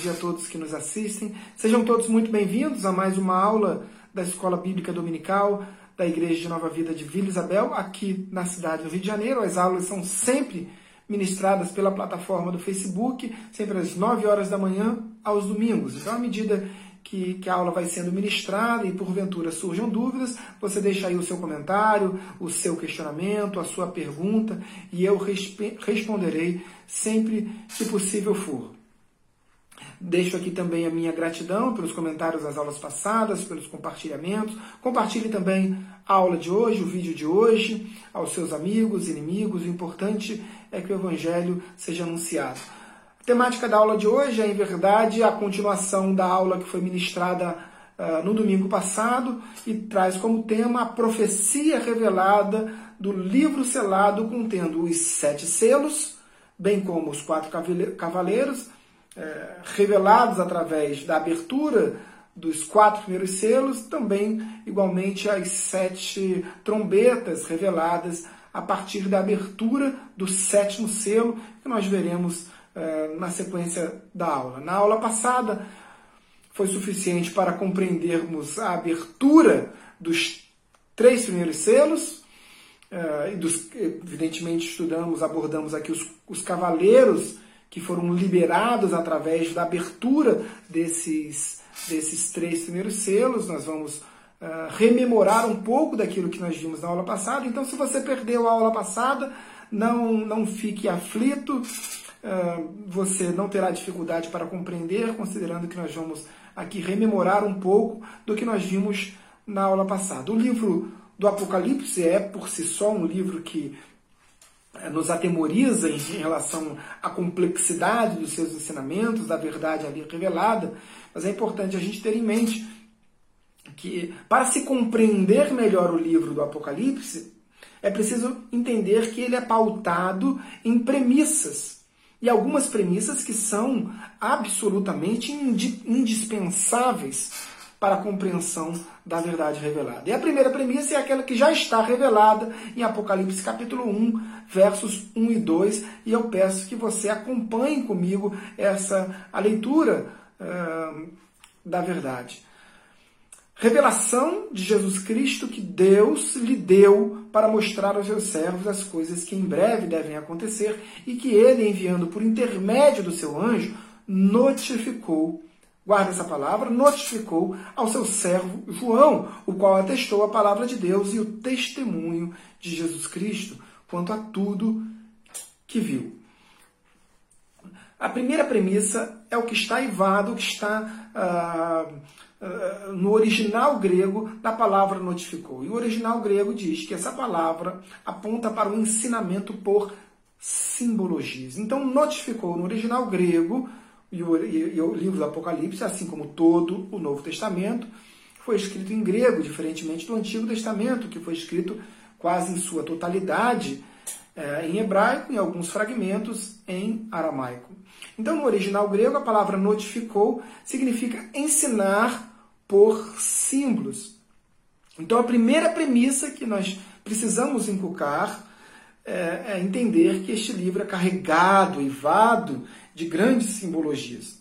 dia a todos que nos assistem. Sejam todos muito bem-vindos a mais uma aula da Escola Bíblica Dominical da Igreja de Nova Vida de Vila Isabel, aqui na cidade do Rio de Janeiro. As aulas são sempre ministradas pela plataforma do Facebook, sempre às 9 horas da manhã, aos domingos. Então, à medida que, que, a aula vai sendo ministrada e porventura surjam dúvidas, você deixa aí o seu comentário, o seu questionamento, a sua pergunta e eu resp responderei sempre que possível for. Deixo aqui também a minha gratidão pelos comentários das aulas passadas, pelos compartilhamentos. Compartilhe também a aula de hoje, o vídeo de hoje, aos seus amigos, inimigos. O importante é que o Evangelho seja anunciado. A temática da aula de hoje é, em verdade, a continuação da aula que foi ministrada uh, no domingo passado e traz como tema a profecia revelada do livro selado contendo os sete selos, bem como os quatro cavaleiros é, revelados através da abertura dos quatro primeiros selos, também igualmente as sete trombetas reveladas a partir da abertura do sétimo selo, que nós veremos é, na sequência da aula. Na aula passada foi suficiente para compreendermos a abertura dos três primeiros selos, é, e dos, evidentemente estudamos, abordamos aqui os, os cavaleiros que foram liberados através da abertura desses, desses três primeiros selos. Nós vamos uh, rememorar um pouco daquilo que nós vimos na aula passada. Então, se você perdeu a aula passada, não, não fique aflito, uh, você não terá dificuldade para compreender, considerando que nós vamos aqui rememorar um pouco do que nós vimos na aula passada. O livro do Apocalipse é, por si só, um livro que nos atemoriza em relação à complexidade dos seus ensinamentos, da verdade ali revelada, mas é importante a gente ter em mente que, para se compreender melhor o livro do Apocalipse, é preciso entender que ele é pautado em premissas. E algumas premissas que são absolutamente indispensáveis para a compreensão da verdade revelada. E a primeira premissa é aquela que já está revelada em Apocalipse capítulo 1, versos 1 e 2, e eu peço que você acompanhe comigo essa a leitura uh, da verdade. Revelação de Jesus Cristo que Deus lhe deu para mostrar aos seus servos as coisas que em breve devem acontecer e que ele, enviando por intermédio do seu anjo, notificou guarda essa palavra, notificou ao seu servo João, o qual atestou a palavra de Deus e o testemunho de Jesus Cristo quanto a tudo que viu. A primeira premissa é o que está ivado, o que está ah, ah, no original grego da palavra notificou. E o original grego diz que essa palavra aponta para o ensinamento por simbologias. Então, notificou no original grego e o, e o livro do Apocalipse, assim como todo o Novo Testamento, foi escrito em grego, diferentemente do Antigo Testamento, que foi escrito quase em sua totalidade é, em hebraico, em alguns fragmentos em aramaico. Então, no original grego, a palavra notificou significa ensinar por símbolos. Então, a primeira premissa que nós precisamos inculcar é, é entender que este livro é carregado, ivado de grandes simbologias.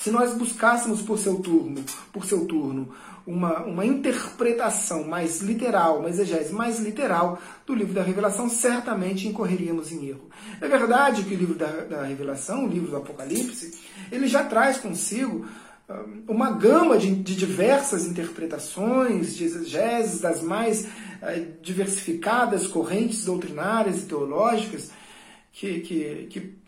Se nós buscássemos por seu turno, por seu turno, uma, uma interpretação mais literal, uma exegese mais literal do livro da Revelação, certamente incorreríamos em erro. É verdade que o livro da, da Revelação, o livro do Apocalipse, ele já traz consigo ah, uma gama de, de, diversas interpretações, de exegeses das mais uh, diversificadas correntes doutrinárias e teológicas que, que, que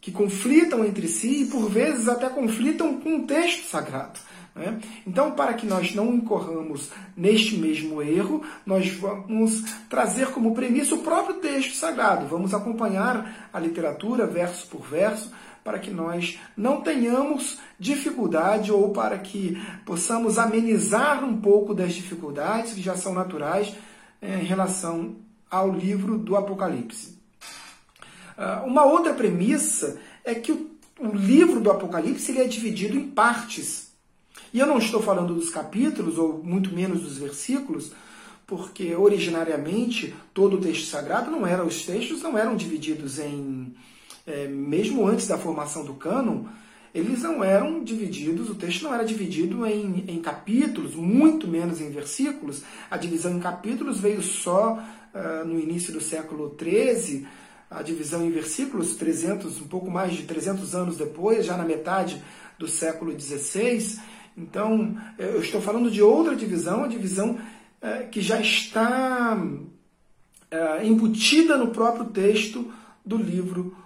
que conflitam entre si e por vezes até conflitam com o texto sagrado. Né? Então, para que nós não incorramos neste mesmo erro, nós vamos trazer como premissa o próprio texto sagrado. Vamos acompanhar a literatura verso por verso para que nós não tenhamos dificuldade ou para que possamos amenizar um pouco das dificuldades que já são naturais eh, em relação ao livro do Apocalipse. Ah, uma outra premissa é que o, livro do Apocalipse ele é dividido em partes. E eu não estou falando dos capítulos, ou muito menos dos versículos, porque originariamente todo o texto sagrado não era, os textos não eram divididos em, é, mesmo antes da formação do cânon, eles não eram divididos, o texto não era dividido em, em capítulos, muito menos em versículos. A divisão em capítulos veio só uh, no início do século XIII, a divisão em versículos, 300, um pouco mais de 300 anos depois, já na metade do século XVI. Então, eu estou falando de outra divisão, a divisão uh, que já está uh, embutida no próprio texto do livro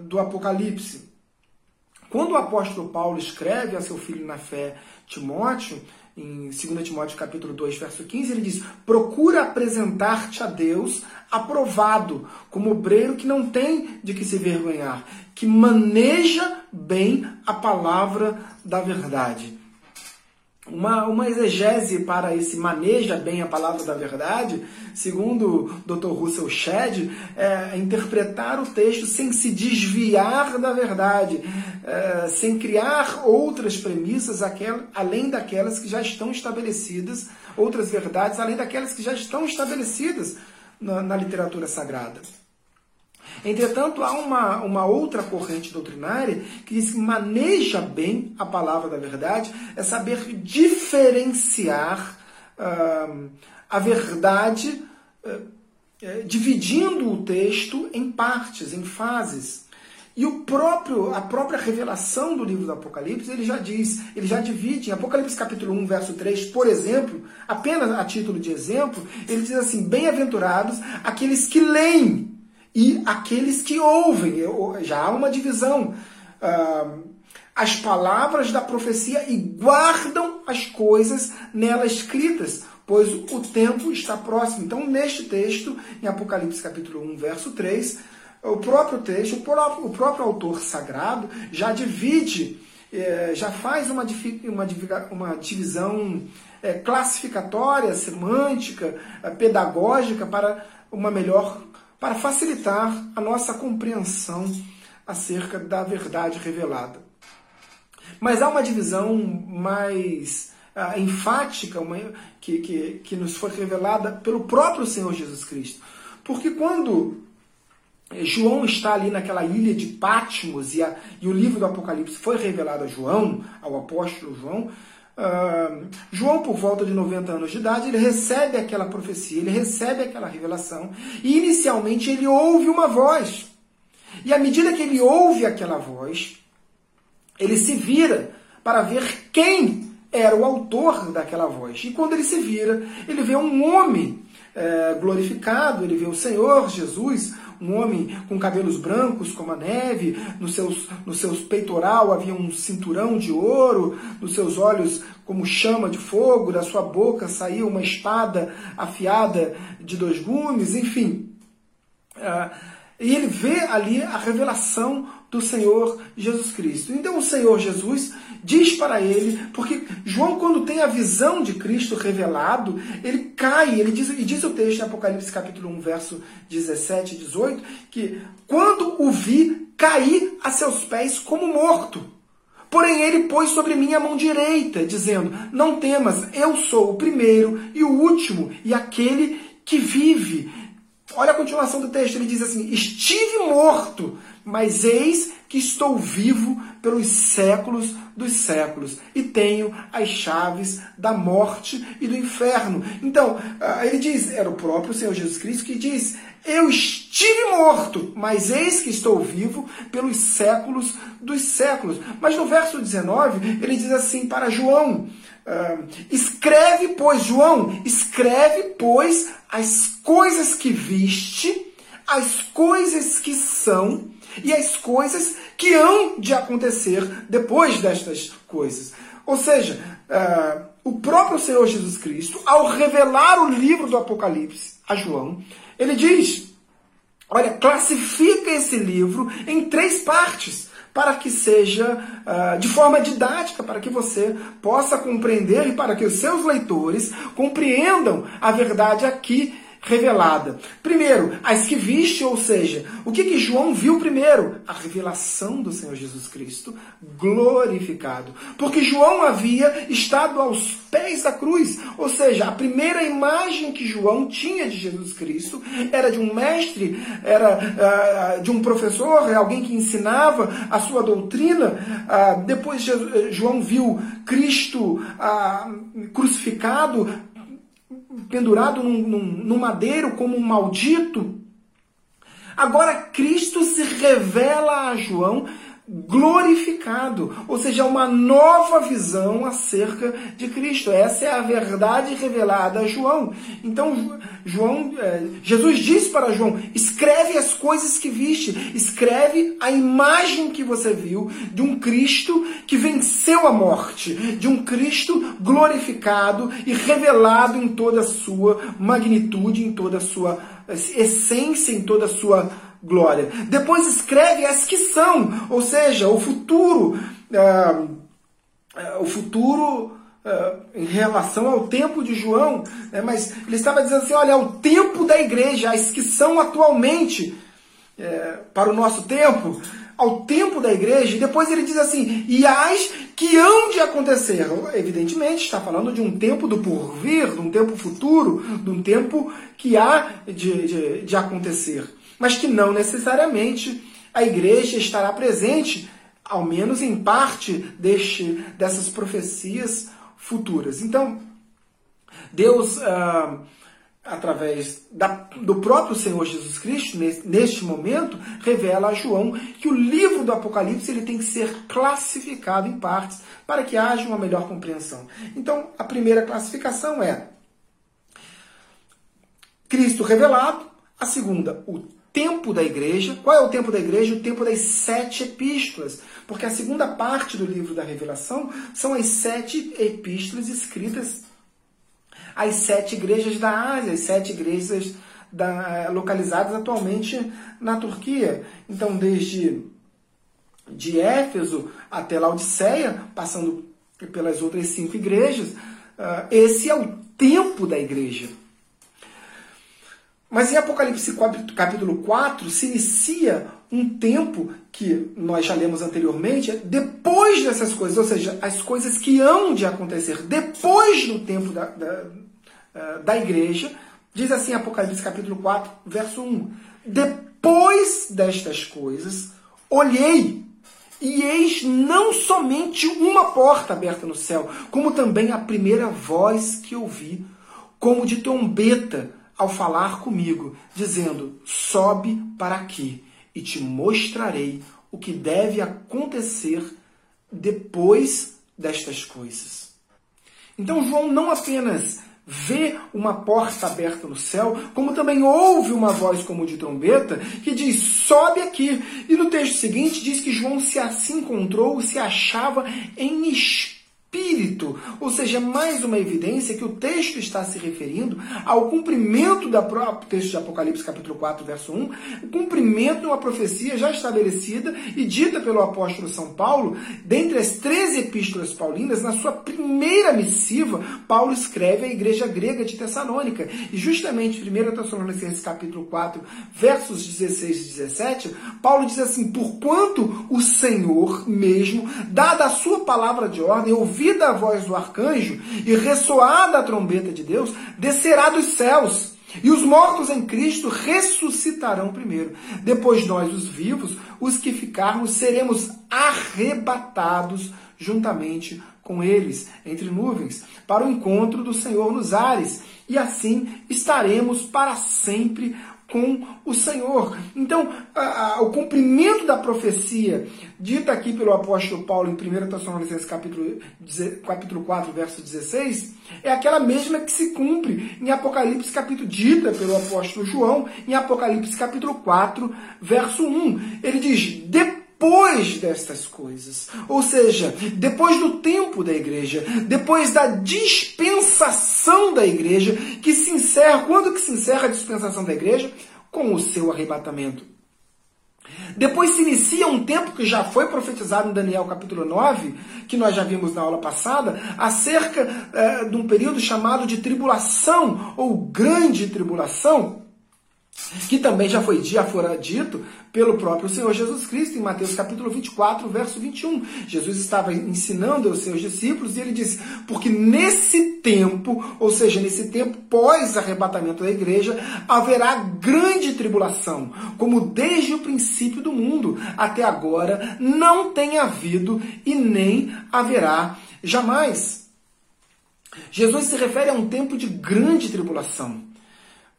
do Apocalipse. Quando o apóstolo Paulo escreve a seu filho na fé, Timóteo, em 2 Timóteo capítulo 2, verso 15, ele diz: "Procura apresentar-te a Deus aprovado, como obreiro que não tem de que se vergonhar, que maneja bem a palavra da verdade." Uma, uma exegese para esse maneja bem a palavra da verdade, segundo Dr. Russell Shedd, é interpretar o texto sem se desviar da verdade, é, sem criar outras premissas aquel, além daquelas que já estão estabelecidas, outras verdades além daquelas que já estão estabelecidas na, na literatura sagrada. Entretanto, há uma, uma outra corrente doutrinária que diz que maneja bem a palavra da verdade, é saber diferenciar uh, a verdade, uh, dividindo o texto em partes, em fases. E o próprio, a própria revelação do livro do Apocalipse, ele já diz, ele já divide, em Apocalipse capítulo 1, verso 3, por exemplo, apenas a título de exemplo, ele diz assim: Bem-aventurados aqueles que leem e aqueles que ouvem. Já há uma divisão. As palavras da profecia e guardam as coisas nela escritas, pois o tempo está próximo. Então, neste texto, em Apocalipse capítulo 1, verso 3, o próprio texto, o próprio, o próprio autor sagrado já divide, é, já faz uma, uma, uma divisão é, classificatória, semântica, é, pedagógica para uma melhor para facilitar a nossa compreensão acerca da verdade revelada. Mas há uma divisão mais uh, enfática uma, que, que, que nos foi revelada pelo próprio Senhor Jesus Cristo. Porque quando João está ali naquela ilha de Patmos e, a, e o livro do Apocalipse foi revelado a João, ao apóstolo João, Uh, João, por volta de 90 anos de idade, ele recebe aquela profecia, ele recebe aquela revelação, e inicialmente ele ouve uma voz. E à medida que ele ouve aquela voz, ele se vira para ver quem era o autor daquela voz. E quando ele se vira, ele vê um homem é, glorificado, ele vê o Senhor Jesus, um homem com cabelos brancos como a neve, nos seus, nos seus peitoral havia um cinturão de ouro, nos seus olhos como chama de fogo, da sua boca saía uma espada afiada de dois gumes, enfim. Uh, e ele vê ali a revelação do Senhor Jesus Cristo. Então o Senhor Jesus diz para ele, porque João, quando tem a visão de Cristo revelado, ele cai, ele diz, e diz o texto em Apocalipse capítulo 1, verso 17 e 18, que quando o vi, caí a seus pés como morto. Porém, ele pôs sobre mim a mão direita, dizendo: Não temas, eu sou o primeiro e o último, e aquele que vive. Olha a continuação do texto, ele diz assim: Estive morto, mas eis que estou vivo pelos séculos dos séculos e tenho as chaves da morte e do inferno. Então, ah, ele diz, era o próprio Senhor Jesus Cristo que diz: Eu estive morto, mas eis que estou vivo pelos séculos dos séculos. Mas no verso 19, ele diz assim para João: Uh, escreve, pois, João, escreve, pois, as coisas que viste, as coisas que são e as coisas que hão de acontecer depois destas coisas. Ou seja, uh, o próprio Senhor Jesus Cristo, ao revelar o livro do Apocalipse a João, ele diz: olha, classifica esse livro em três partes para que seja uh, de forma didática, para que você possa compreender e para que os seus leitores compreendam a verdade aqui revelada. Primeiro, as que viste, ou seja, o que, que João viu primeiro? A revelação do Senhor Jesus Cristo glorificado. Porque João havia estado aos pés da cruz, ou seja, a primeira imagem que João tinha de Jesus Cristo era de um mestre, era uh, de um professor, alguém que ensinava a sua doutrina. Uh, depois João viu Cristo uh, crucificado pendurado num, num, num madeiro como um maldito. Agora Cristo se revela a João glorificado, ou seja, uma nova visão acerca de Cristo. Essa é a verdade revelada a João. Então, João, é, Jesus diz para João: escreve as coisas que viste, escreve a imagem que você viu de um Cristo que venceu a morte, de um Cristo glorificado e revelado em toda a sua magnitude, em toda a sua essência, em toda a sua glória. Depois escreve as que são, ou seja, o futuro, uh, uh, o futuro uh, em relação ao tempo de João, né? mas ele estava dizendo assim, olha, é o tempo da igreja, as que são atualmente eh, para o nosso tempo, ao tempo da igreja, e depois ele diz assim, e as que hão de acontecer. Evidentemente, está falando de um tempo do porvir, de um tempo futuro, de um tempo que há de, de, de acontecer mas que não necessariamente a igreja estará presente, ao menos em parte deste, dessas profecias futuras. Então, Deus, ah, através da, do próprio Senhor Jesus Cristo, neste, momento, revela a João que o livro do Apocalipse ele tem que ser classificado em partes para que haja uma melhor compreensão. Então, a primeira classificação é Cristo revelado, a segunda, o tempo da igreja. Qual é o tempo da igreja? O tempo das sete epístolas. Porque a segunda parte do livro da Revelação são as sete epístolas escritas às sete igrejas da Ásia, as sete igrejas da, localizadas atualmente na Turquia. Então, desde de Éfeso até Laodiceia, passando pelas outras cinco igrejas, uh, esse é o tempo da igreja. Mas em Apocalipse capítulo 4 se inicia um tempo que nós já lemos anteriormente, depois dessas coisas, ou seja, as coisas que hão de acontecer depois do tempo da, da, eh, da igreja, diz assim Apocalipse capítulo 4, verso 1: Depois destas coisas, olhei, e eis não somente uma porta aberta no céu, como também a primeira voz que ouvi, como de trombeta ao falar comigo, dizendo: Sobe para aqui e te mostrarei o que deve acontecer depois destas coisas. Então, João não apenas vê uma porta aberta no céu, como também ouve uma voz como de trombeta que diz: sobe aqui. E no texto seguinte diz que João se assim encontrou, se achava em espírito espírito, ou seja, mais uma evidência que o texto está se referindo ao cumprimento da própria texto de Apocalipse capítulo 4, verso 1, o cumprimento de uma profecia já estabelecida e dita pelo apóstolo São Paulo, dentre as três epístolas paulinas, na sua primeira missiva, Paulo escreve à igreja grega de Tessalônica, e justamente 1 Tessalonicenses capítulo 4, versos 16 e 17, Paulo diz assim, porquanto o Senhor mesmo, dada a sua palavra de ordem, ouviu ouvida a voz do arcanjo e ressoada a trombeta de Deus, descerá dos céus. E os mortos em Cristo ressuscitarão primeiro. Depois nós, os vivos, os que ficarmos, seremos arrebatados juntamente com eles entre nuvens, para o encontro do Senhor nos ares. E assim estaremos para sempre com o Senhor. Então, a, a, o cumprimento da profecia dita aqui pelo apóstolo Paulo em 1 Tessalonicenses capítulo, capítulo 4, verso 16, é aquela mesma que se cumpre em Apocalipse capítulo dita pelo apóstolo João em Apocalipse capítulo 4, verso 1. Ele diz: depois destas coisas. Ou seja, depois do tempo da igreja, depois da dispensação da igreja, que se encerra, quando que se encerra a dispensação da igreja? Com o seu arrebatamento. Depois se inicia um tempo que já foi profetizado em Daniel capítulo 9, que nós já vimos na aula passada, acerca é, de um período chamado de tribulação ou grande tribulação, que também já foi já fora dito pelo próprio Senhor Jesus Cristo em Mateus capítulo 24, verso 21. Jesus estava ensinando aos seus discípulos e ele disse: "Porque nesse tempo, ou seja, nesse tempo pós arrebatamento da igreja, haverá grande tribulação, como desde o princípio do mundo até agora não tem havido e nem haverá jamais." Jesus se refere a um tempo de grande tribulação.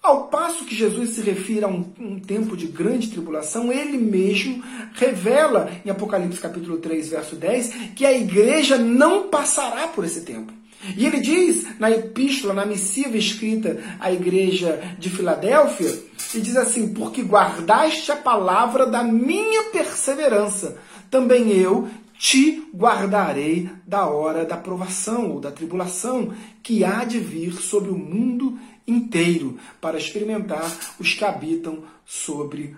Ao passo que Jesus se refere a um, um, tempo de grande tribulação, ele mesmo revela em Apocalipse capítulo 3, verso 10, que a igreja não passará por esse tempo. E ele diz na epístola, na missiva escrita à igreja de Filadélfia, e diz assim: Porque guardaste a palavra da minha perseverança, também eu te guardarei da hora da provação ou da tribulação que há de vir sobre o mundo inteiro para experimentar os que habitam sobre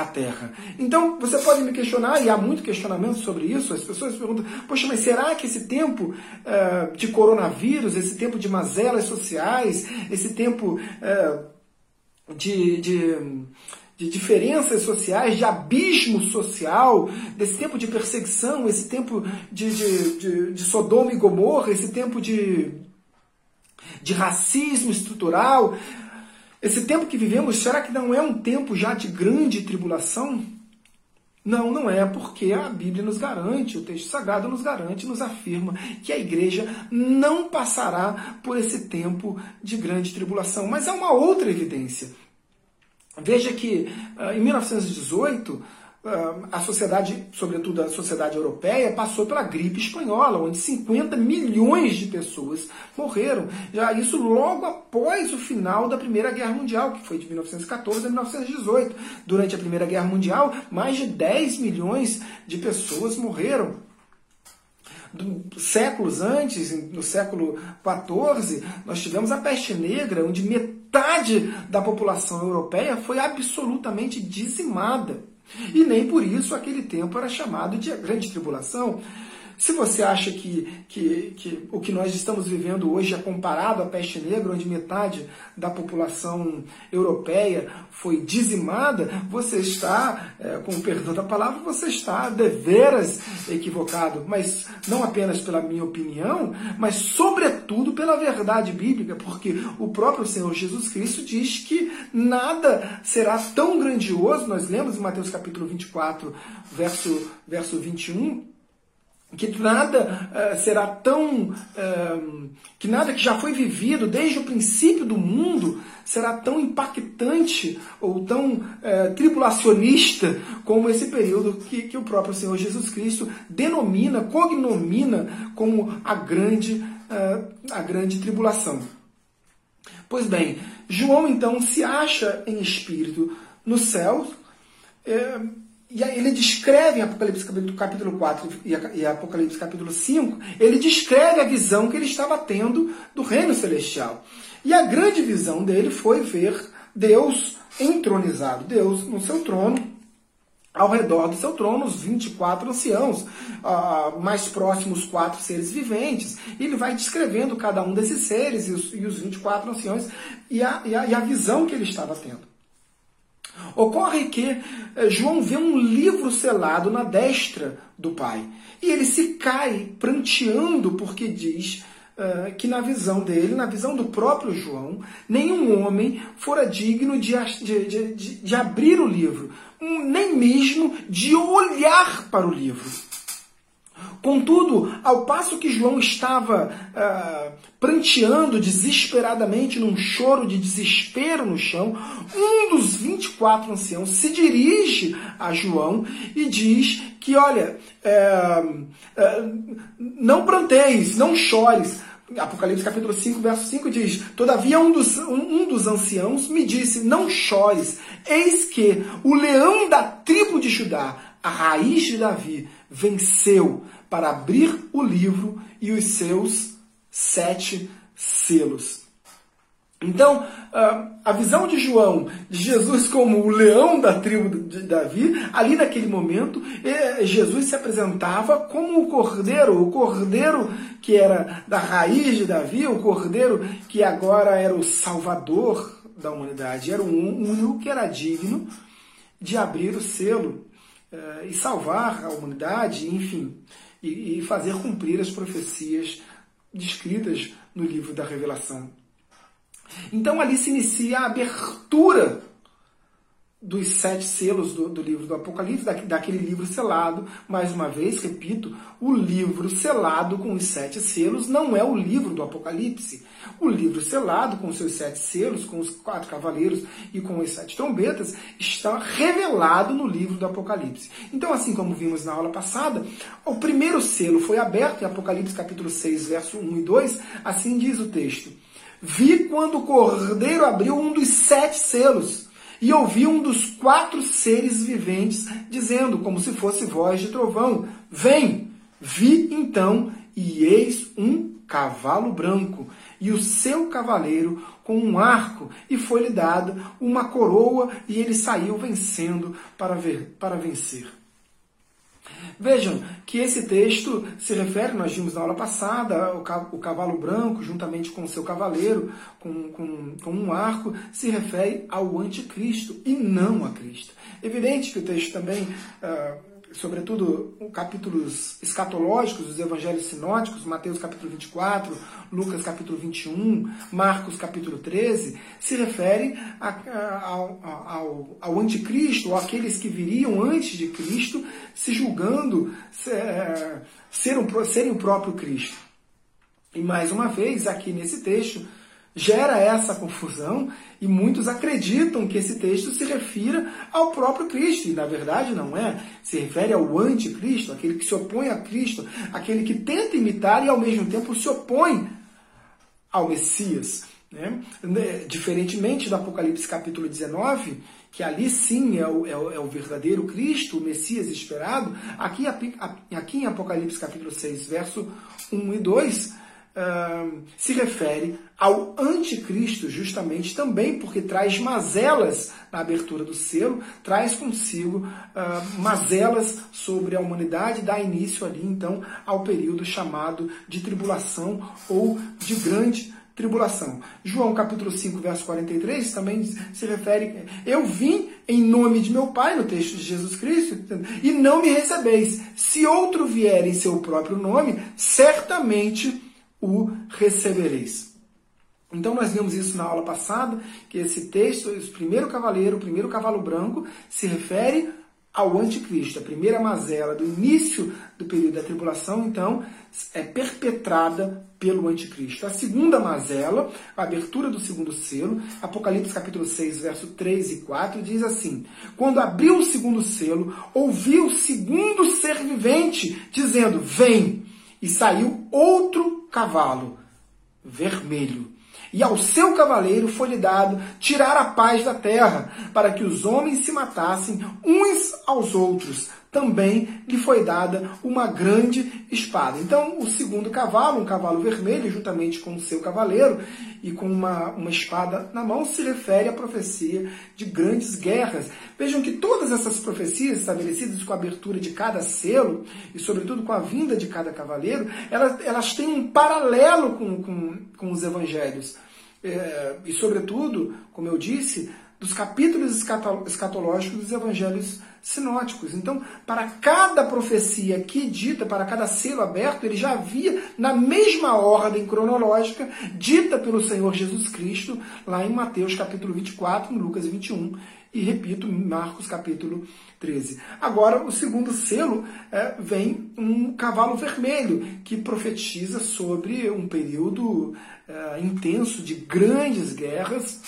a terra. Então, você pode me questionar, e há muito questionamento sobre isso, as pessoas perguntam, poxa, mas será que esse tempo uh, de coronavírus, esse tempo de mazelas sociais, esse tempo uh, de, de, de diferenças sociais, de abismo social, desse tempo de perseguição, esse tempo de, de, de, de Sodoma e Gomorra, esse tempo de de racismo estrutural. Esse tempo que vivemos, será que não é um tempo já de grande tribulação? Não, não é, porque a Bíblia nos garante, o texto sagrado nos garante, nos afirma que a igreja não passará por esse tempo de grande tribulação. Mas há uma outra evidência. Veja que ah, em 1918, a sociedade, sobretudo a sociedade europeia, passou pela gripe espanhola, onde 50 milhões de pessoas morreram. Já isso logo após o final da Primeira Guerra Mundial, que foi de 1914 a 1918. Durante a Primeira Guerra Mundial, mais de 10 milhões de pessoas morreram. Séculos antes, no século XIV, nós tivemos a peste negra, onde metade da população europeia foi absolutamente dizimada. E nem por isso aquele tempo era chamado de grande tribulação. Se você acha que, que, que o que nós estamos vivendo hoje é comparado à peste negra, onde metade da população europeia foi dizimada, você está, é, com o perdão da palavra, você está deveras equivocado. Mas não apenas pela minha opinião, mas sobretudo pela verdade bíblica, porque o próprio Senhor Jesus Cristo diz que nada será tão grandioso, nós lemos em Mateus capítulo 24, verso, verso 21, que nada uh, será tão uh, que nada que já foi vivido desde o princípio do mundo será tão impactante ou tão uh, tribulacionista como esse período que, que o próprio Senhor Jesus Cristo denomina, cognomina como a grande a grande tribulação. Pois bem, João então se acha em espírito no céu e ele descreve em Apocalipse capítulo 4 e Apocalipse capítulo 5, ele descreve a visão que ele estava tendo do reino celestial. E a grande visão dele foi ver Deus entronizado, Deus no seu trono, ao redor do seu trono, os 24 anciãos, uh, mais próximos quatro seres viventes. Ele vai descrevendo cada um desses seres e os, e os 24 anciões e a, e, a, e a visão que ele estava tendo. Ocorre que eh, João vê um livro selado na destra do Pai. E ele se cai pranteando porque diz uh, que na visão dele, na visão do próprio João, nenhum homem fora digno de, de, de, de abrir o livro, nem mesmo de olhar para o livro. Contudo, ao passo que João estava uh, pranteando desesperadamente num choro de desespero no chão, um dos 24 anciãos se dirige a João e diz que, olha, é, é, não pranteis, não chores. Apocalipse capítulo 5, verso 5 diz: Todavia um dos, um dos anciãos me disse: Não chores, eis que o leão da tribo de Judá, a raiz de Davi, venceu para abrir o livro e os seus sete selos. Então, a visão de João de Jesus como o leão da tribo de Davi, ali naquele momento, é, Jesus se apresentava como o cordeiro, o cordeiro que era da raiz de Davi, o cordeiro que agora era o salvador da humanidade, era o único que era digno de abrir o selo é, e salvar a humanidade, enfim, e fazer cumprir as profecias descritas no livro da Revelação. Então ali se inicia a abertura dos sete selos do, do livro do Apocalipse, da, daquele livro selado. Mais uma vez, repito, o livro selado com os sete selos não é o livro do Apocalipse. O livro selado com seus sete selos, com os quatro cavaleiros e com as sete trombetas, está revelado no livro do Apocalipse. Então, assim como vimos na aula passada, o primeiro selo foi aberto em Apocalipse capítulo 6, verso 1 e 2, assim diz o texto. Vi quando o cordeiro abriu um dos sete selos e ouvi um dos quatro seres viventes dizendo, como se fosse voz de trovão: Vem! Vi então, e eis um cavalo branco, e o seu cavaleiro com um arco, e foi-lhe dada uma coroa, e ele saiu vencendo para, ver, para vencer. Vejam que esse texto se refere, nós vimos na aula passada, o cavalo branco, juntamente com o seu cavaleiro, com, com, com um arco, se refere ao anticristo e não a Cristo. Evidente que o texto também. Uh, sobretudo capítulos escatológicos dos evangelhos sinóticos, Mateus capítulo 24, Lucas capítulo 21, Marcos capítulo 13, se refere a, a, ao, ao, anticristo, ou aqueles que viriam antes de Cristo, se julgando é, ser um, serem o próprio Cristo. E mais uma vez, aqui nesse texto, gera essa confusão e muitos acreditam que esse texto se refira ao próprio Cristo, e na verdade não é. Se refere ao anticristo, aquele que se opõe a Cristo, aquele que tenta imitar e ao mesmo tempo se opõe ao Messias. Né? Diferentemente do Apocalipse capítulo 19, que ali sim é o, é o, é o verdadeiro Cristo, o Messias esperado, aqui, aqui em Apocalipse capítulo 6, verso 1 e 2, se refere ao anticristo, justamente também porque traz mazelas na abertura do selo, traz consigo uh, mazelas sobre a humanidade, dá início ali então ao período chamado de tribulação ou de grande tribulação. João capítulo 5, verso 43 também se refere, eu vim em nome de meu Pai, no texto de Jesus Cristo, e não me recebeis. Se outro vier em seu próprio nome, certamente o recebereis. Então nós vimos isso na aula passada, que esse texto, o primeiro cavaleiro, o primeiro cavalo branco, se refere ao anticristo. A primeira mazela do início do período da tribulação, então, é perpetrada pelo anticristo. A segunda mazela, a abertura do segundo selo, Apocalipse capítulo 6, verso 3 e 4, diz assim: Quando abriu o segundo selo, ouvi o segundo ser vivente dizendo: Vem! E saiu outro cavalo vermelho. E ao seu cavaleiro foi-lhe dado tirar a paz da terra, para que os homens se matassem uns aos outros, também lhe foi dada uma grande espada. Então, o segundo cavalo, um cavalo vermelho, juntamente com o seu cavaleiro e com uma, uma espada na mão, se refere à profecia de grandes guerras. Vejam que todas essas profecias estabelecidas com a abertura de cada selo e, sobretudo, com a vinda de cada cavaleiro, elas, elas têm um paralelo com, com, com os evangelhos. É, e, sobretudo, como eu disse, dos capítulos escatológicos dos evangelhos sinóticos. Então, para cada profecia aqui dita, para cada selo aberto, ele já havia, na mesma ordem cronológica, dita pelo Senhor Jesus Cristo, lá em Mateus capítulo 24, em Lucas 21 e, repito, Marcos capítulo 13. Agora, o segundo selo é, vem um cavalo vermelho, que profetiza sobre um período é, intenso de grandes guerras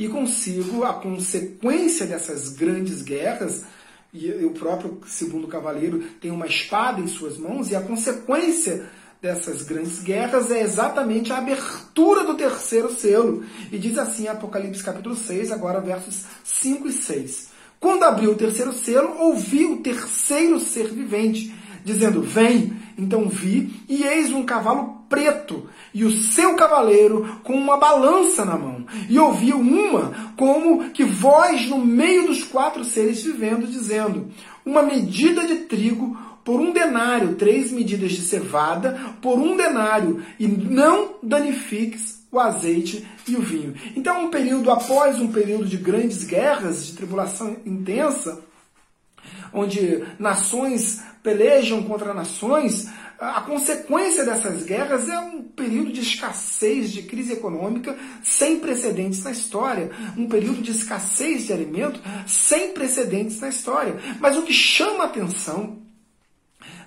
e consigo a consequência dessas grandes guerras. E o próprio segundo cavaleiro tem uma espada em suas mãos, e a consequência dessas grandes guerras é exatamente a abertura do terceiro selo. E diz assim Apocalipse capítulo 6, agora versos 5 e 6. Quando abriu o terceiro selo, ouvi o terceiro ser vivente, dizendo: Vem! Então vi, e eis um cavalo preto, e o seu cavaleiro com uma balança na mão. E ouvi uma como que voz no meio dos quatro seres vivendo, dizendo: Uma medida de trigo por um denário, três medidas de cevada por um denário, e não danifiques o azeite e o vinho. Então, um período após um período de grandes guerras, de tribulação intensa, onde nações pelejam contra nações, a consequência dessas guerras é um período de escassez, de crise econômica sem precedentes na história. Um período de escassez de alimento sem precedentes na história. Mas o que chama a atenção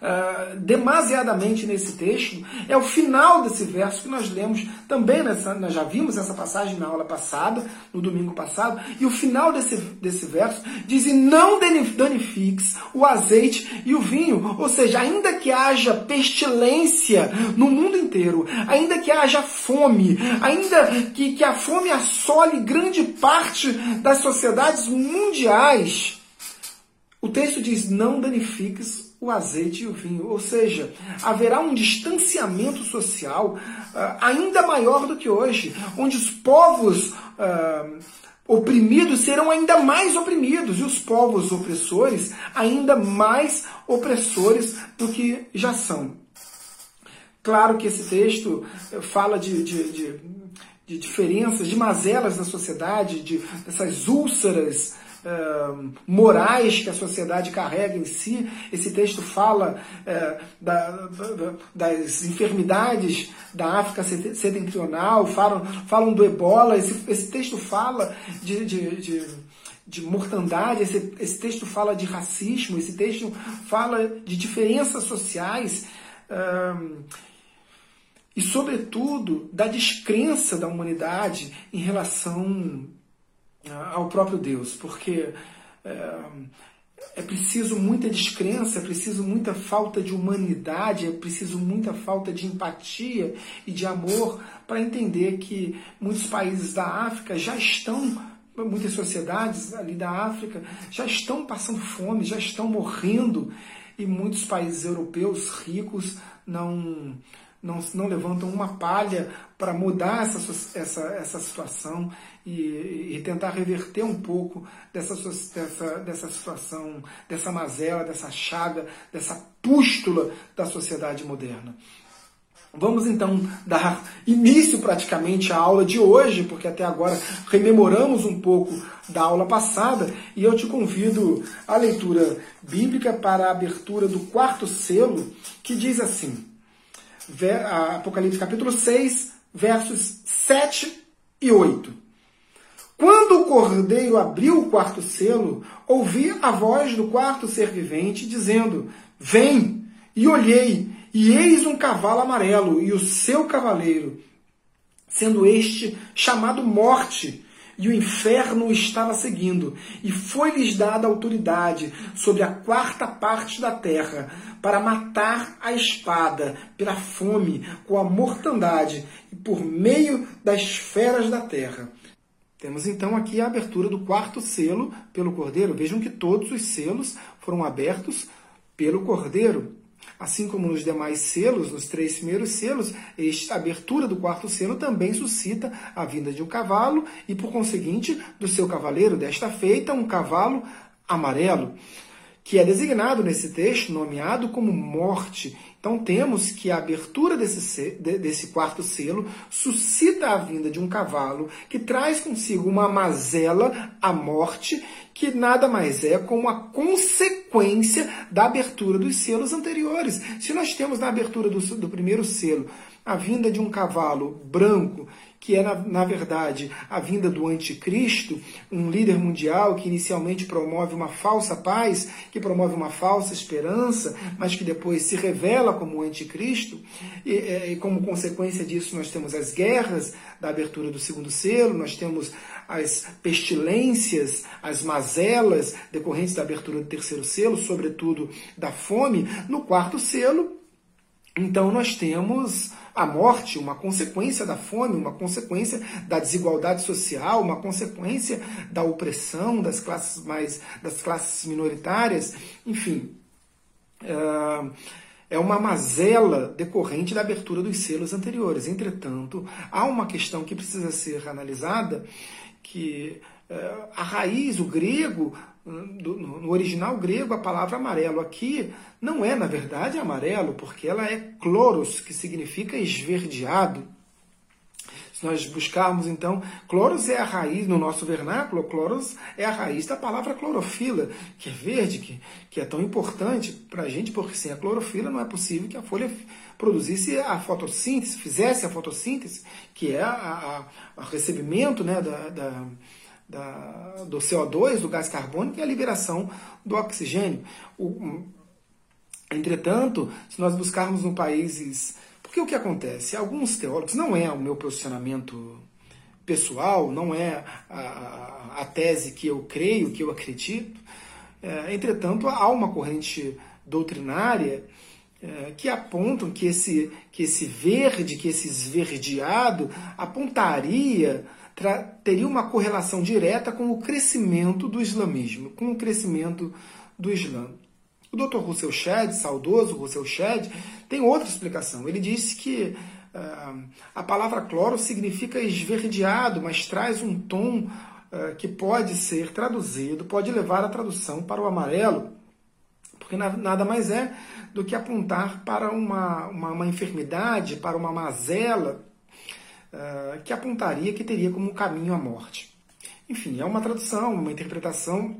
uh, demasiadamente nesse texto é o final desse verso que nós lemos também, nessa, nós já vimos essa passagem na aula passada, no domingo passado, e o final desse, desse verso diz: E não danifiques o azeite e o vinho. Ou seja, ainda que haja pestilência no mundo inteiro, ainda que haja fome, ainda que, que a fome assole grande parte das sociedades mundiais, o texto diz: não danifiques o azeite e o vinho. Ou seja, haverá um distanciamento social uh, ainda maior do que hoje, onde os povos uh, oprimidos serão ainda mais oprimidos e os povos opressores ainda mais opressores do que já são. Claro que esse texto fala de, de, de, de diferenças, de mazelas da sociedade, de, dessas úlceras morais que a sociedade carrega em si. Esse texto fala da, da, das enfermidades da África setentrional, falam, falam do ebola. Esse, esse texto fala de, de, de, de mortandade, esse, esse, texto fala de racismo, esse texto fala de diferenças sociais. e, sobretudo, da descrença da humanidade em relação ao próprio Deus, porque é, é preciso muita descrença, é preciso muita falta de humanidade, é preciso muita falta de empatia e de amor para entender que muitos países da África já estão, muitas sociedades ali da África já estão passando fome, já estão morrendo e muitos países europeus ricos não não, não levantam uma palha para mudar essa, essa, essa situação e, e, tentar reverter um pouco dessa, dessa, dessa situação, dessa mazela, dessa chaga, dessa pústula da sociedade moderna. Vamos então dar início praticamente à aula de hoje, porque até agora rememoramos um pouco da aula passada, e eu te convido à leitura bíblica para a abertura do quarto selo, que diz assim: Apocalipse capítulo 6, versos 7 e 8. Quando o cordeiro abriu o quarto selo, ouvi a voz do quarto ser vivente dizendo: Vem! E olhei, e eis um cavalo amarelo e o seu cavaleiro, sendo este chamado Morte, e o inferno o estava seguindo, e foi-lhes dada autoridade sobre a quarta parte da terra, para matar a espada, pela fome, com a mortandade, e por meio das feras da terra. Temos então aqui a abertura do quarto selo pelo Cordeiro. Vejam que todos os selos foram abertos pelo Cordeiro. Assim como nos demais selos, nos três primeiros selos, a abertura do quarto selo também suscita a vinda de um cavalo e, por conseguinte, do seu cavaleiro. Desta feita, um cavalo amarelo, que é designado nesse texto, nomeado como morte. Então temos que a abertura desse, desse quarto selo suscita a vinda de um cavalo que traz consigo uma mazela, a morte, que nada mais é como a consequência da abertura dos selos anteriores. Se nós temos na abertura do, do primeiro selo a vinda de um cavalo branco que é, na, na verdade, a vinda do anticristo, um líder mundial que inicialmente promove uma falsa paz, que promove uma falsa esperança, mas que depois se revela como anticristo, e, é, e como consequência disso nós temos as guerras da abertura do segundo selo, nós temos as pestilências, as mazelas decorrentes da abertura do terceiro selo, sobretudo da fome, no quarto selo, então nós temos a morte, uma consequência da fome, uma consequência da desigualdade social, uma consequência da opressão das classes mais das classes minoritárias, enfim. Uh, é uma mazela decorrente da abertura dos selos anteriores. Entretanto, há uma questão que precisa ser analisada, que é, a raiz, o grego, no original grego, a palavra amarelo aqui não é, na verdade, amarelo, porque ela é cloros, que significa esverdeado. Se nós buscarmos, então, cloros é a raiz, no nosso vernáculo, cloros é a raiz da palavra clorofila, que é verde, que, que é tão importante para a gente, porque sem a clorofila não é possível que a folha produzisse a fotossíntese, fizesse a fotossíntese, que é a recebimento né, da, da da, do CO2, do gás carbônico, e a liberação do oxigênio. O, entretanto, se nós buscarmos no países. Porque o que acontece? Alguns teólogos, não é o meu posicionamento pessoal, não é a, a tese que eu creio, que eu acredito. É, entretanto, há uma corrente doutrinária é, que apontam que esse, que esse verde, que esse esverdeado apontaria teria uma correlação direta com o crescimento do islamismo, com o crescimento do Islã. O Dr. Russell Shedd, saudoso Russell Shedd, tem outra explicação. Ele disse que uh, a palavra cloro significa esverdeado, mas traz um tom uh, que pode ser traduzido, pode levar a tradução para o amarelo, porque nada mais é do que apontar para uma, uma, uma enfermidade, para uma mazela uh, que apontaria que teria como caminho a morte. Enfim, é uma tradução, uma interpretação.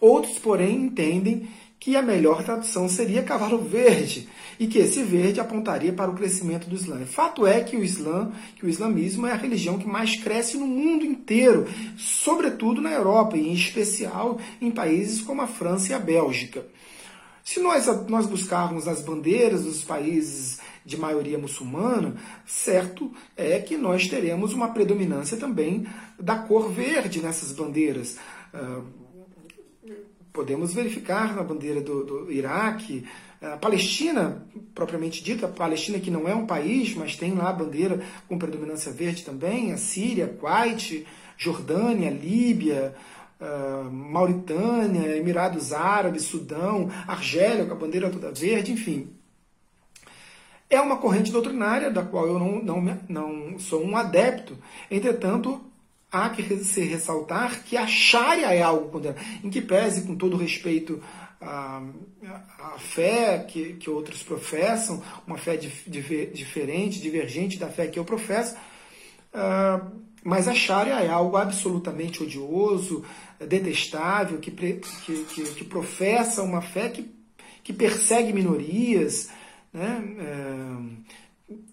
Outros, porém, entendem que a melhor tradução seria cavalo verde e que esse verde apontaria para o crescimento do Islã. Fato é que o Islã, que o islamismo é a religião que mais cresce no mundo inteiro, sobretudo na Europa e em especial em países como a França e a Bélgica. Se nós, nós buscarmos as bandeiras dos países de maioria muçulmana, certo é que nós teremos uma predominância também da cor verde nessas bandeiras. Uh, podemos verificar na bandeira do, do Iraque, a Palestina, propriamente dita, a Palestina que não é um país, mas tem lá a bandeira com predominância verde também, a Síria, Kuwait, Jordânia, Líbia, uh, Mauritânia, Emirados Árabes, Sudão, Argélia com a bandeira toda verde, enfim. É uma corrente doutrinária da qual eu não, não, não sou um adepto. Entretanto, há que se ressaltar que a Sharia é algo condenado, em que pese, com todo respeito à, à fé que, que outros professam, uma fé dif, dif, diferente, divergente da fé que eu professo, uh, mas a Sharia é algo absolutamente odioso, detestável, que, que, que, que professa uma fé que, que persegue minorias, né? É,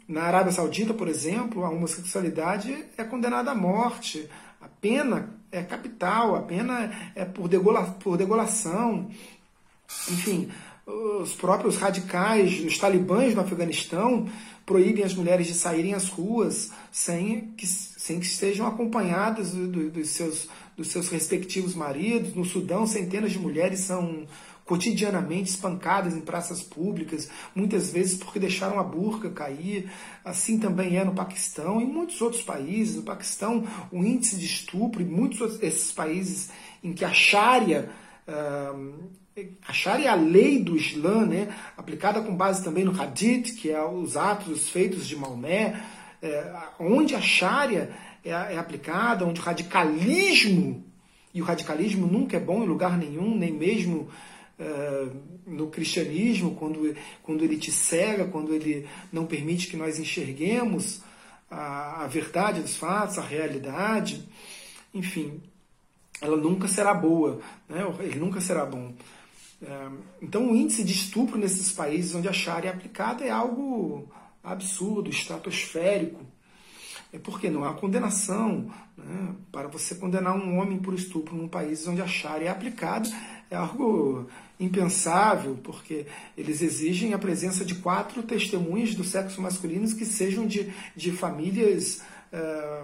na Arábia Saudita, por exemplo, a homossexualidade é condenada à morte. A pena é capital, a pena é por, degola, por degolação. Enfim, os próprios radicais, os talibãs no Afeganistão, proíbem as mulheres de saírem às ruas sem que, sem que estejam acompanhadas do, do, dos, seus, dos seus respectivos maridos. No Sudão, centenas de mulheres são cotidianamente espancadas em praças públicas, muitas vezes porque deixaram a burca cair. Assim também é no Paquistão e em muitos outros países. No Paquistão, o índice de estupro, e muitos desses países em que a Sharia. Uh, a Sharia é a lei do Islã, né, aplicada com base também no Hadith, que é os atos feitos de Maomé, é, onde a Sharia é, é aplicada, onde o radicalismo, e o radicalismo nunca é bom em lugar nenhum, nem mesmo no cristianismo, quando, quando ele te cega, quando ele não permite que nós enxerguemos a, a verdade dos fatos, a realidade, enfim, ela nunca será boa, né? ele nunca será bom. Uh, então, o índice de estupro nesses países onde a Sharia é aplicada é algo absurdo, estratosférico. É porque não há condenação. Né? Para você condenar um homem por estupro num país onde a Sharia é aplicada, é algo impensável, porque eles exigem a presença de quatro testemunhas do sexo masculino que sejam de, de famílias é,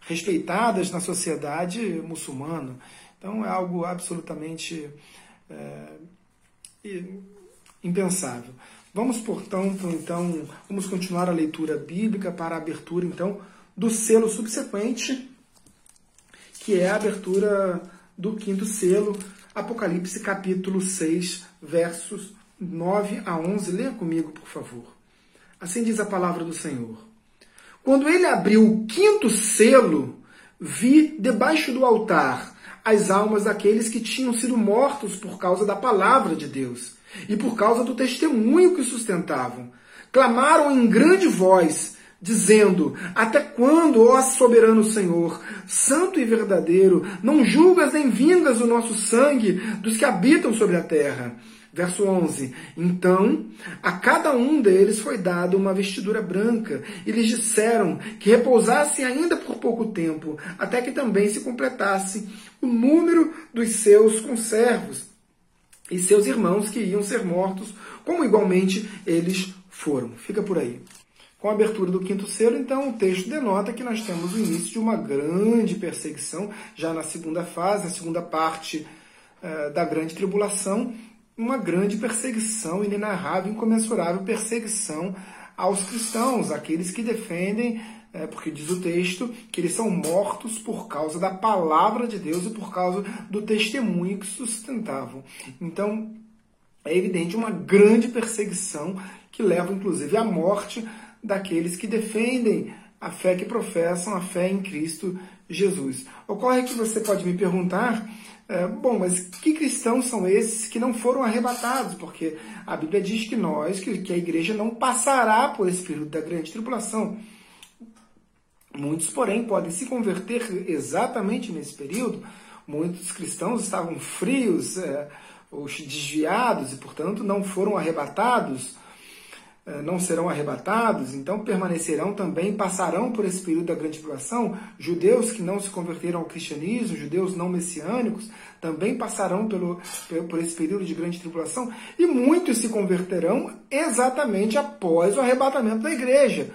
respeitadas na sociedade muçulmana. Então é algo absolutamente é, impensável. Vamos, portanto, então, vamos continuar a leitura bíblica para a abertura, então, do selo subsequente, que é a abertura do quinto selo, Apocalipse capítulo 6, versos 9 a 11. Leia comigo, por favor. Assim diz a palavra do Senhor. Quando ele abriu o quinto selo, vi debaixo do altar as almas daqueles que tinham sido mortos por causa da palavra de Deus e por causa do testemunho que sustentavam. Clamaram em grande voz, dizendo: Até quando, ó soberano Senhor, santo e verdadeiro, não julgas nem vingas o nosso sangue dos que habitam sobre a terra? Verso 11: Então a cada um deles foi dado uma vestidura branca, e lhes disseram que repousassem ainda por pouco tempo, até que também se completasse o número dos seus conservos e seus irmãos que iam ser mortos, como igualmente eles foram. Fica por aí. Com a abertura do quinto selo, então, o texto denota que nós temos o início de uma grande perseguição, já na segunda fase, na segunda parte uh, da grande tribulação, uma grande perseguição inenarrável, incomensurável perseguição aos cristãos, aqueles que defendem, é, porque diz o texto, que eles são mortos por causa da palavra de Deus e por causa do testemunho que sustentavam. Então, é evidente uma grande perseguição que leva, inclusive, à morte daqueles que defendem a fé que professam, a fé em Cristo Jesus. Ocorre que você pode me perguntar é, bom, mas que cristãos são esses que não foram arrebatados? Porque a Bíblia diz que nós, que, que a igreja não passará por esse período da grande tribulação. Muitos, porém, podem se converter exatamente nesse período. Muitos cristãos estavam frios, é, ou desviados, e, portanto, não foram arrebatados não serão arrebatados, então permanecerão também, passarão por esse período da grande tribulação. Judeus que não se converteram ao cristianismo, judeus não messiânicos, também passarão pelo, por esse período de grande tribulação. E muitos se converterão exatamente após o arrebatamento da igreja.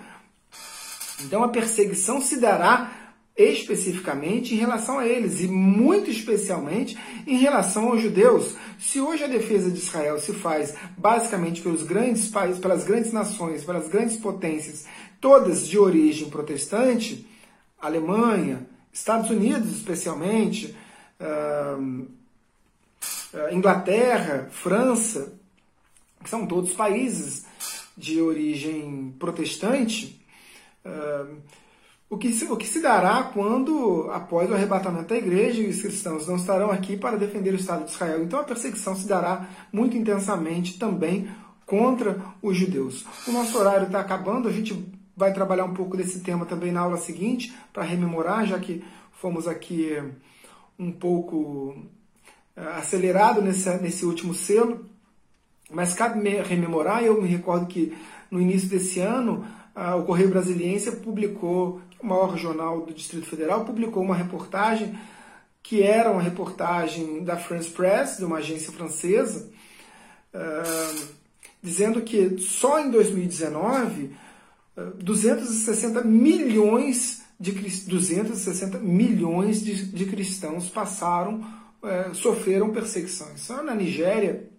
Então a perseguição se dará especificamente em relação a eles e muito especialmente em relação aos judeus. Se hoje a defesa de Israel se faz basicamente pelos grandes países, pelas grandes nações, pelas grandes potências, todas de origem protestante, Alemanha, Estados Unidos especialmente, uh, Inglaterra, França, que são todos países de origem protestante, o que, se, o que se dará quando, após o arrebatamento da igreja, os cristãos não estarão aqui para defender o Estado de Israel. Então a perseguição se dará muito intensamente também contra os judeus. O nosso horário está acabando, a gente vai trabalhar um pouco desse tema também na aula seguinte, para rememorar, já que fomos aqui um pouco eh, acelerado nesse, nesse último selo. Mas cabe rememorar, eu me recordo que no início desse ano, o Correio Brasiliense publicou o maior jornal do Distrito Federal, publicou uma reportagem que era uma reportagem da France Press, de uma agência francesa, uh, dizendo que só em 2019 uh, 260 milhões de 260 milhões de, de cristãos passaram, uh, sofreram perseguições. Só na Nigéria,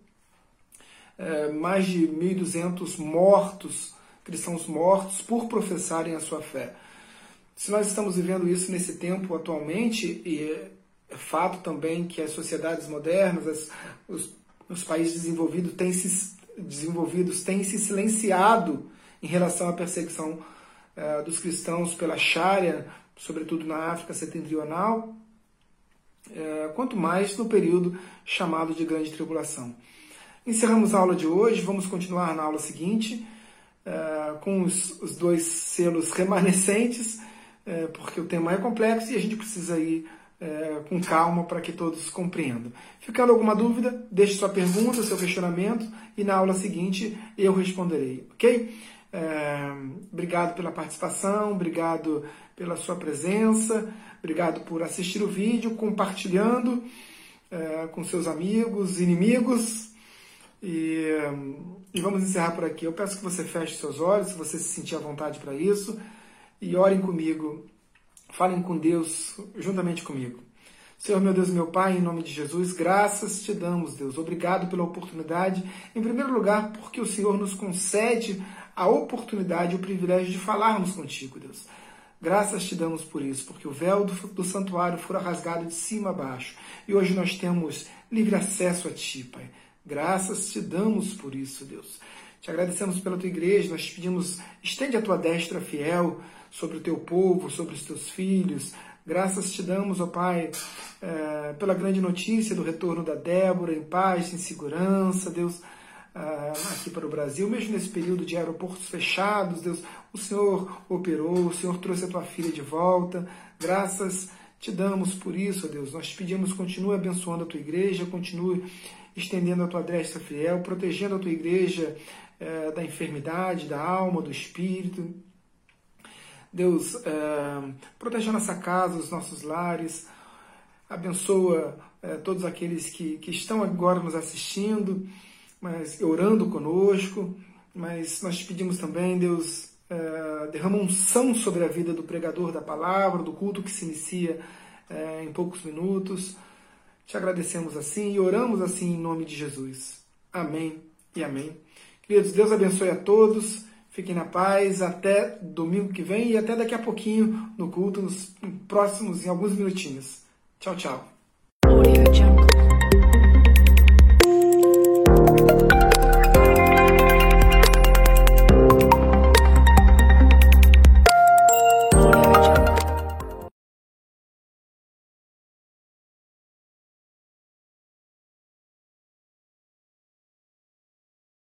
uh, mais de 1.200 mortos, cristãos mortos por professarem a sua fé. Se nós estamos vivendo isso nesse tempo atualmente, e é, é fato também que as sociedades modernas, as, os, os países desenvolvidos têm, se, desenvolvidos têm se silenciado em relação à perseguição uh, dos cristãos pela Sharia, sobretudo na África setentrional, uh, quanto mais no período chamado de Grande Tribulação. Encerramos a aula de hoje, vamos continuar na aula seguinte, uh, com os, os dois selos remanescentes é, porque o tema é complexo e a gente precisa ir é, com calma para que todos compreendam. Ficando alguma dúvida, deixe sua pergunta, seu questionamento e na aula seguinte eu responderei, ok? É, obrigado pela participação, obrigado pela sua presença, obrigado por assistir o vídeo, compartilhando é, com seus amigos, inimigos. E, e vamos encerrar por aqui. Eu peço que você feche seus olhos, se você se sentir à vontade para isso e orem comigo, falem com Deus juntamente comigo. Senhor meu Deus, meu Pai, em nome de Jesus, graças te damos, Deus. Obrigado pela oportunidade. Em primeiro lugar, porque o Senhor nos concede a oportunidade e o privilégio de falarmos contigo, Deus. Graças te damos por isso, porque o véu do, do santuário fora rasgado de cima a baixo. E hoje nós temos livre acesso a Ti, Pai. Graças te damos por isso, Deus. Te agradecemos pela tua igreja, nós te pedimos, estende a tua destra fiel sobre o teu povo, sobre os teus filhos. Graças te damos, ó Pai, é, pela grande notícia do retorno da Débora em paz, em segurança, Deus, é, aqui para o Brasil, mesmo nesse período de aeroportos fechados, Deus, o Senhor operou, o Senhor trouxe a tua filha de volta. Graças te damos por isso, Deus. Nós te pedimos, continue abençoando a tua igreja, continue estendendo a tua destra fiel, protegendo a tua igreja é, da enfermidade, da alma, do espírito. Deus, é, proteja nossa casa, os nossos lares, abençoa é, todos aqueles que, que estão agora nos assistindo, mas orando conosco, mas nós te pedimos também, Deus, é, derrama unção sobre a vida do pregador da palavra, do culto que se inicia é, em poucos minutos. Te agradecemos assim e oramos assim em nome de Jesus. Amém e amém. Queridos, Deus abençoe a todos. Fiquem na paz. Até domingo que vem e até daqui a pouquinho no culto, nos próximos, em alguns minutinhos. Tchau, tchau.